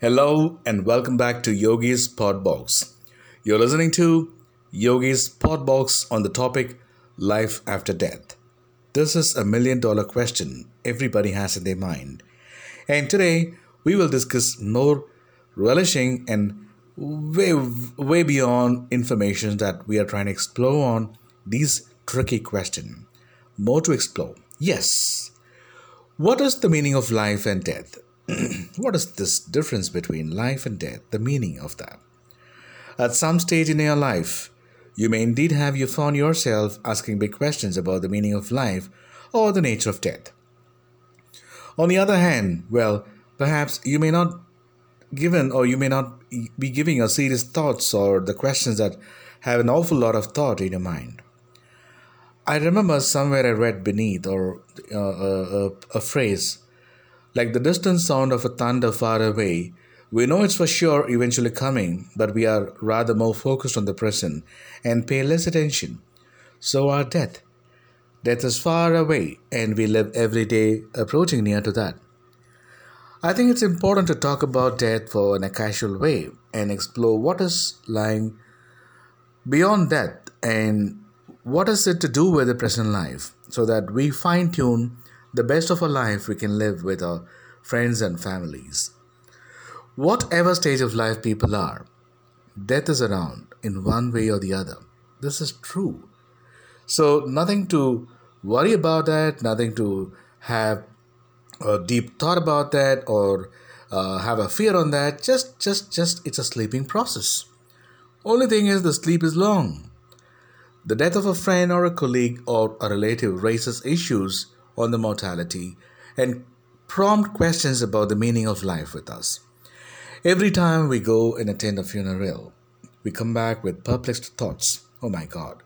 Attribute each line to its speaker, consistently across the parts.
Speaker 1: Hello and welcome back to Yogi's Podbox. You're listening to Yogi's Podbox on the topic Life After Death. This is a million dollar question everybody has in their mind. And today we will discuss more relishing and way, way beyond information that we are trying to explore on these tricky question. More to explore. Yes. What is the meaning of life and death? what is this difference between life and death? The meaning of that. At some stage in your life, you may indeed have you found yourself asking big questions about the meaning of life or the nature of death. On the other hand, well, perhaps you may not given or you may not be giving your serious thoughts or the questions that have an awful lot of thought in your mind. I remember somewhere I read beneath or uh, a, uh, a phrase like the distant sound of a thunder far away. We know it's for sure eventually coming, but we are rather more focused on the present and pay less attention. So our death. Death is far away, and we live every day approaching near to that. I think it's important to talk about death for in a casual way and explore what is lying beyond death and what is it to do with the present life so that we fine tune the best of our life we can live with our friends and families. Whatever stage of life people are, death is around in one way or the other. This is true. So, nothing to worry about that, nothing to have a deep thought about that or uh, have a fear on that just just just it's a sleeping process only thing is the sleep is long the death of a friend or a colleague or a relative raises issues on the mortality and prompt questions about the meaning of life with us every time we go and attend a funeral we come back with perplexed thoughts oh my god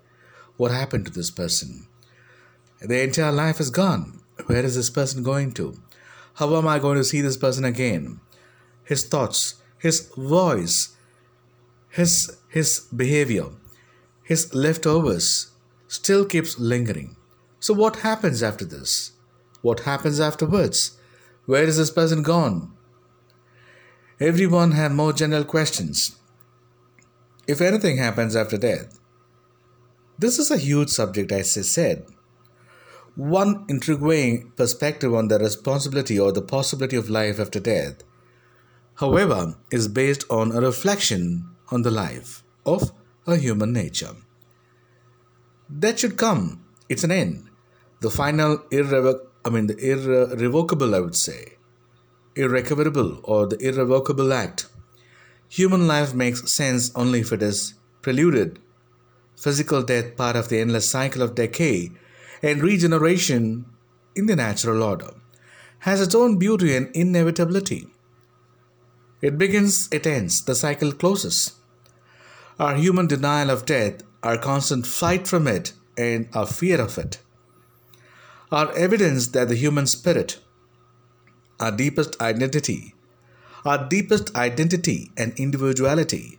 Speaker 1: what happened to this person their entire life is gone where is this person going to? How am I going to see this person again? His thoughts, his voice, his, his behavior, his leftovers still keeps lingering. So, what happens after this? What happens afterwards? Where is this person gone? Everyone have more general questions. If anything happens after death, this is a huge subject, as I said. One intriguing perspective on the responsibility or the possibility of life after death, however, is based on a reflection on the life of a human nature. That should come, it's an end. The final irrevoc I mean the irrevocable I would say. Irrecoverable or the irrevocable act. Human life makes sense only if it is preluded. Physical death part of the endless cycle of decay and regeneration in the natural order has its own beauty and inevitability. It begins, it ends, the cycle closes. Our human denial of death, our constant flight from it, and our fear of it are evidence that the human spirit, our deepest identity, our deepest identity and individuality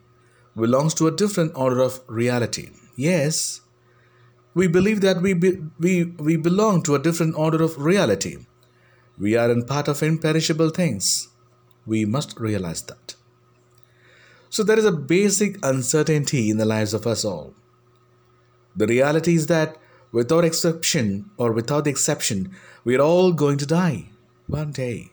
Speaker 1: belongs to a different order of reality. Yes, we believe that we, be, we, we belong to a different order of reality. We are in part of imperishable things. We must realize that. So there is a basic uncertainty in the lives of us all. The reality is that without exception or without the exception, we are all going to die one day.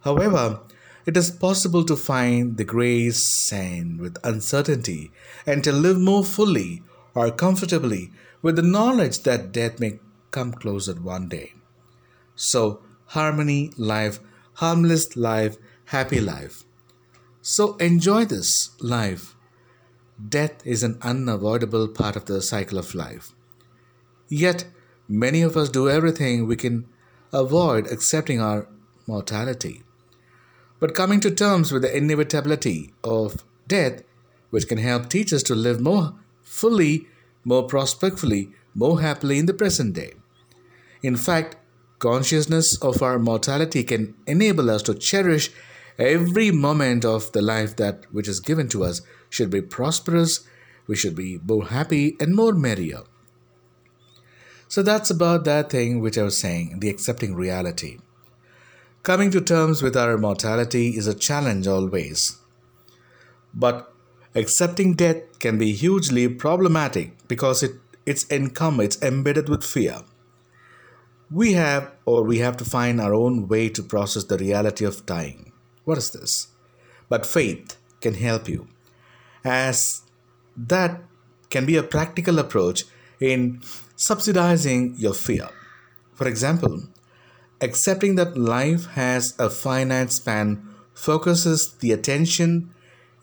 Speaker 1: However, it is possible to find the grace and with uncertainty and to live more fully or comfortably with the knowledge that death may come closer one day. So, harmony, life, harmless life, happy life. So, enjoy this life. Death is an unavoidable part of the cycle of life. Yet, many of us do everything we can avoid accepting our mortality. But coming to terms with the inevitability of death, which can help teach us to live more fully more prospectively, more happily in the present day. In fact, consciousness of our mortality can enable us to cherish every moment of the life that which is given to us should be prosperous, we should be more happy and more merrier. So that's about that thing which I was saying, the accepting reality. Coming to terms with our mortality is a challenge always. But accepting death can be hugely problematic because it, it's encumbered, it's embedded with fear. We have or we have to find our own way to process the reality of dying. What is this? But faith can help you, as that can be a practical approach in subsidizing your fear. For example, Accepting that life has a finite span focuses the attention,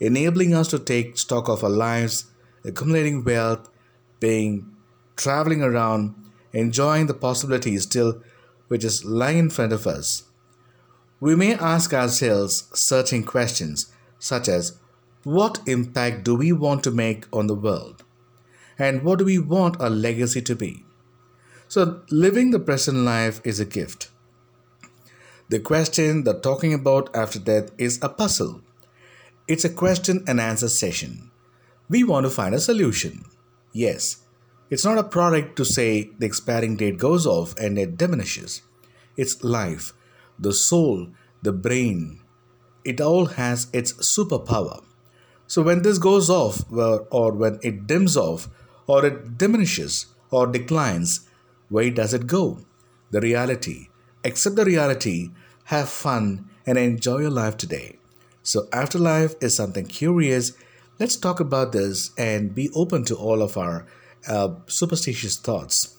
Speaker 1: enabling us to take stock of our lives, accumulating wealth, being traveling around, enjoying the possibilities still which is lying in front of us. We may ask ourselves searching questions such as what impact do we want to make on the world? And what do we want our legacy to be? So, living the present life is a gift. The question that talking about after death is a puzzle. It's a question and answer session. We want to find a solution. Yes, it's not a product to say the expiring date goes off and it diminishes. It's life, the soul, the brain. It all has its superpower. So when this goes off, or when it dims off, or it diminishes, or declines, where does it go? The reality accept the reality, have fun, and enjoy your life today. So, afterlife is something curious. Let's talk about this and be open to all of our uh, superstitious thoughts.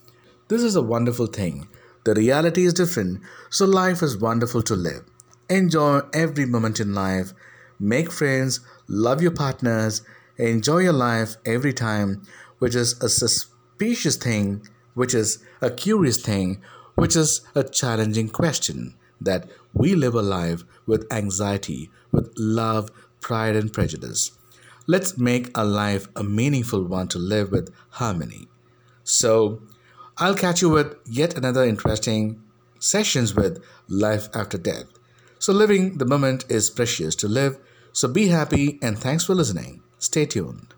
Speaker 1: This is a wonderful thing. The reality is different, so life is wonderful to live. Enjoy every moment in life. Make friends, love your partners, enjoy your life every time, which is a suspicious thing, which is a curious thing, which is a challenging question that we live a life with anxiety, with love, pride, and prejudice. Let's make our life a meaningful one to live with harmony. So, I'll catch you with yet another interesting sessions with life after death. So, living the moment is precious to live. So, be happy and thanks for listening. Stay tuned.